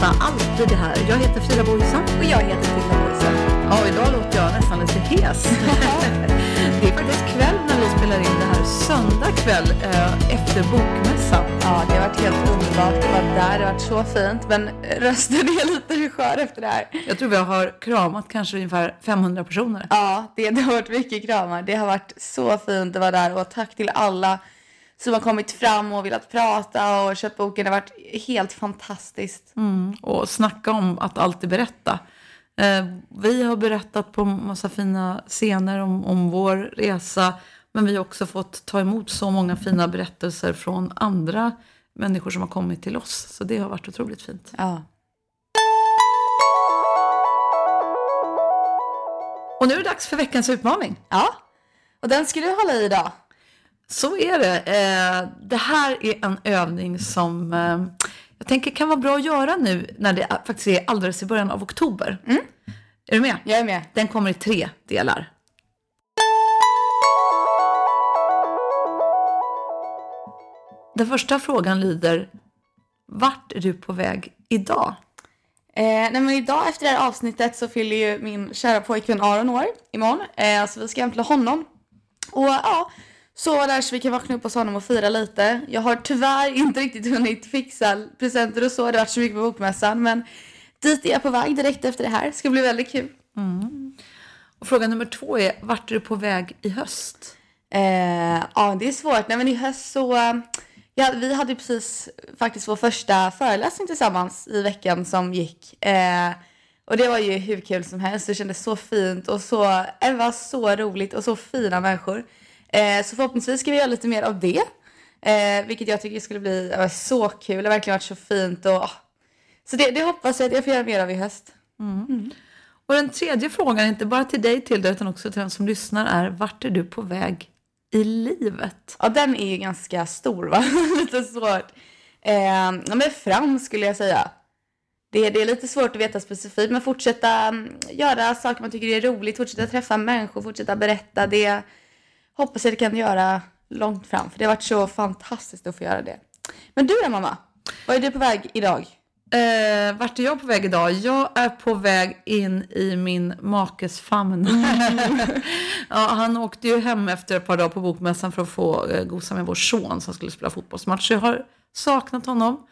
Berätta alltid det här. Jag heter Frida Boysen. Och jag heter Tilda Boysen. Ja, idag låter jag nästan lite hes. det är faktiskt kväll när vi spelar in det här. Söndag kväll eh, efter bokmässan. Ja, det har varit helt underbart att vara där. Det har varit så fint. Men rösten är lite skör efter det här. Jag tror vi har kramat kanske ungefär 500 personer. Ja, det, det har varit mycket kramar. Det har varit så fint att vara där. Och tack till alla som har kommit fram och velat prata och köpt boken. Det har varit helt fantastiskt. Mm, och snacka om att alltid berätta. Eh, vi har berättat på massa fina scener om, om vår resa. Men vi har också fått ta emot så många fina berättelser från andra människor som har kommit till oss. Så det har varit otroligt fint. Ja. Och nu är det dags för veckans utmaning. Ja, och den ska du hålla i idag. Så är det. Eh, det här är en övning som eh, jag tänker kan vara bra att göra nu när det faktiskt är alldeles i början av oktober. Är du med? Jag är med. Den kommer i tre delar. Den första frågan lyder, vart är du på väg idag? Eh, nej men idag efter det här avsnittet så fyller ju min kära pojkvän Aron år imorgon. Eh, så vi ska hämta honom. Och ja, så där så vi kan vakna upp hos honom och fira lite. Jag har tyvärr inte riktigt hunnit fixa presenter och så. Det har varit så mycket på bokmässan. Men dit är jag på väg direkt efter det här. Det ska bli väldigt kul. Och fråga nummer två är, vart är du på väg i höst? Eh, ja, det är svårt. Nej, men i höst så... Ja, vi hade precis faktiskt vår första föreläsning tillsammans i veckan som gick. Eh, och det var ju hur kul som helst. Det kändes så fint och så, det var så roligt och så fina människor. Eh, så förhoppningsvis ska vi göra lite mer av det. Eh, vilket jag tycker skulle bli var så kul. Det har verkligen varit så fint. Och, ah. så det, det hoppas jag att jag får göra mer av i höst. Och den tredje frågan, inte bara till dig Tilda, utan också till den som lyssnar, är vart är du på väg i livet? Ja, den är ju ganska stor va? lite svårt. Eh, men fram skulle jag säga. Det, det är lite svårt att veta specifikt, men fortsätta mm, göra saker man tycker är roligt, fortsätta träffa människor, fortsätta berätta. Det hoppas jag det kan göra långt fram, för det har varit så fantastiskt att få göra det. Men du då mamma? Var är du på väg idag? Eh, vart är jag på väg idag? Jag är på väg in i min makes famn. ja, han åkte ju hem efter ett par dagar på bokmässan för att få eh, gosa med vår son som skulle spela fotbollsmatch. Så jag har saknat honom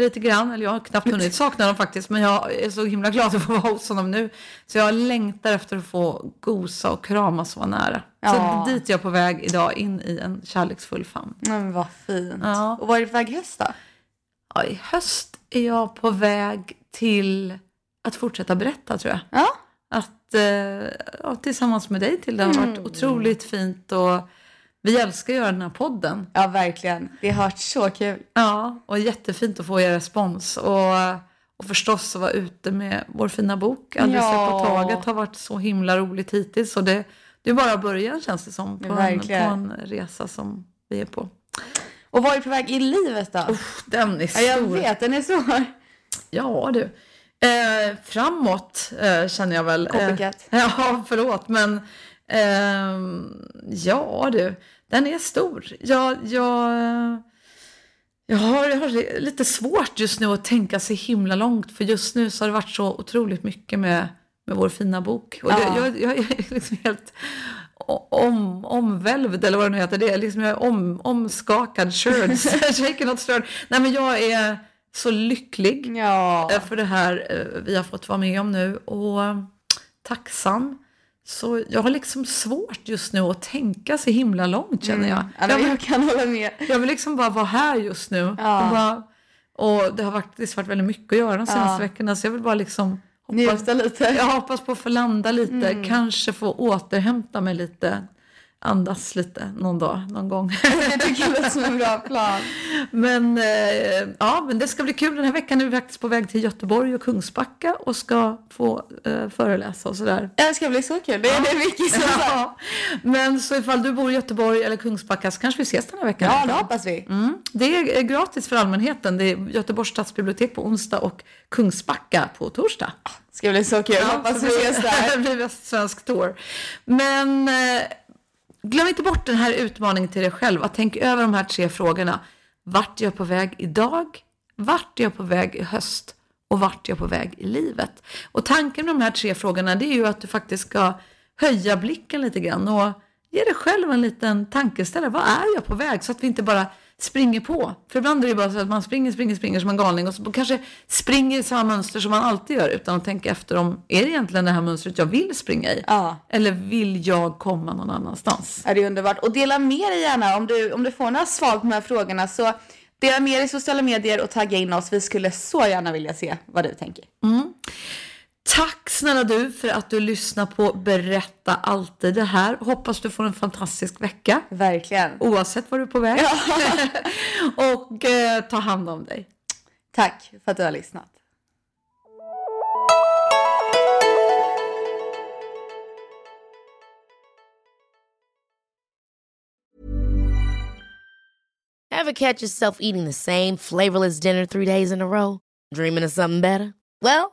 lite grann. Eller jag har knappt hunnit sakna honom faktiskt. Men jag är så himla glad att få vara hos honom nu. Så jag längtar efter att få gosa och kramas och vara nära. Ja. Så dit är jag på väg idag, in i en kärleksfull famn. Men vad fint. Ja. Och var är du på väg i höst då? Ja, I höst är jag på väg till att fortsätta berätta tror jag. Ja, Att eh, ja, tillsammans med dig till det har varit otroligt fint och vi älskar att göra den här podden. ja verkligen. Det har varit så kul. Ja, och jättefint att få er respons. Och, och förstås att vara ute med vår fina bok. Aldrig Ja. på taget har varit så himla roligt hittills. Och det, det är bara början känns det som på, en, på en resa som vi är på. Och var är du på väg i livet då? Uff, den är ja, jag stor. vet, den är svår. Ja du. Eh, framåt eh, känner jag väl. Eh, Copycat. ja, förlåt. Men ehm, ja du, den är stor. Jag, jag, jag, har, jag har lite svårt just nu att tänka sig himla långt. För just nu så har det varit så otroligt mycket med med vår fina bok. Och Ja. det, jag, jag är liksom helt om, omvälvd, eller vad det nu heter. Det är liksom, jag är om, omskakad, stirred, shaken not stirred. Nej men jag är så lycklig Ja. eh, för det här eh, vi har fått vara med om nu och tacksam. Så jag har liksom svårt just nu att tänka så himla långt känner jag. Ja, Jag men vill, jag kan hålla med. jag vill liksom bara vara här just nu. Ja. Och, bara, och det har faktiskt varit väldigt mycket att göra de senaste Ja. veckorna så jag vill bara liksom hoppas, Njuta lite. jag hoppas på att få landa lite, kanske få återhämta mig lite, andas lite någon dag, någon gång. Det tycker jag låter som en bra plan. men, eh, ja, men det ska bli kul. Den här veckan är vi faktiskt på väg till Göteborg och Kungsbacka och ska få eh, föreläsa och sådär. Det ska bli så kul. Det är det mycket som. Ja, men så ifall du bor i Göteborg eller Kungsbacka så kanske vi ses den här veckan. Ja, det hoppas vi. Mm. Det är eh, gratis för allmänheten. Det är Göteborgs stadsbibliotek på onsdag och Kungsbacka på torsdag. ska bli så kul. hoppas så vi det ses där. blir västsvensk tour. Men eh, glöm inte bort den här utmaningen till dig själv. Att tänka över de här tre frågorna. Vart är jag på väg idag? Vart är jag på väg i höst? Och vart är jag på väg i livet? Och tanken med de här tre frågorna det är ju att du faktiskt ska höja blicken lite grann och ge dig själv en liten tankeställare. Vad är jag på väg? Så att vi inte bara springer på. För ibland är det bara så att man springer, springer, springer som en galning och så kanske springer i samma mönster som man alltid gör utan att tänka efter om är det egentligen det här mönstret jag vill springa i? Ja. Eller vill jag komma någon annanstans? Ja, det är underbart. Och dela med dig gärna om du, om du får några svar på de här frågorna. Så dela med dig i sociala medier och tagga in oss. Vi skulle så gärna vilja se vad du tänker. Tack snälla du för att du lyssnar på Berätta alltid det här. Hoppas du får en fantastisk vecka Verkligen. oavsett var du är på väg. och eh, ta hand om dig. Tack för att du har lyssnat. Ever catch yourself eating the same flavorless dinner three days in a row? Dreaming of something better? Well,